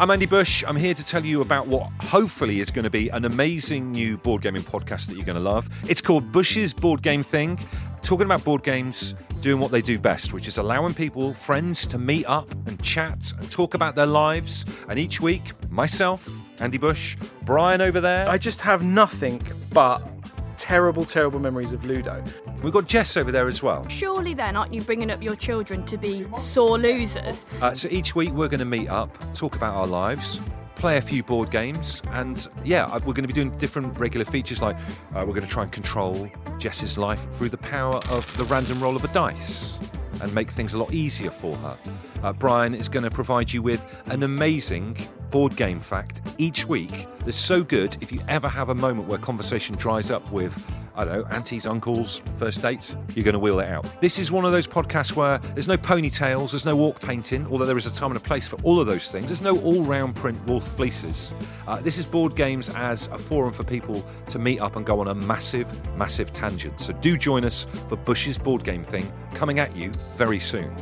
I'm Andy Bush. I'm here to tell you about what hopefully is going to be an amazing new board gaming podcast that you're going to love. It's called Bush's Board Game Thing, talking about board games doing what they do best, which is allowing people, friends, to meet up and chat and talk about their lives. And each week, myself, Andy Bush, Brian over there. I just have nothing but terrible, terrible memories of Ludo. We've got Jess over there as well. Surely then, aren't you bringing up your children to be sore losers? Uh, so each week we're going to meet up, talk about our lives, play a few board games, and yeah, we're going to be doing different regular features like uh, we're going to try and control Jess's life through the power of the random roll of a dice and make things a lot easier for her. Uh, Brian is going to provide you with an amazing board game fact each week that's so good if you ever have a moment where conversation dries up with I don't know, aunties, uncles, first dates, you're going to wheel it out. This is one of those podcasts where there's no ponytails, there's no walk painting, although there is a time and a place for all of those things. There's no all round print wolf fleeces. Uh, this is board games as a forum for people to meet up and go on a massive, massive tangent. So do join us for Bush's board game thing coming at you very soon.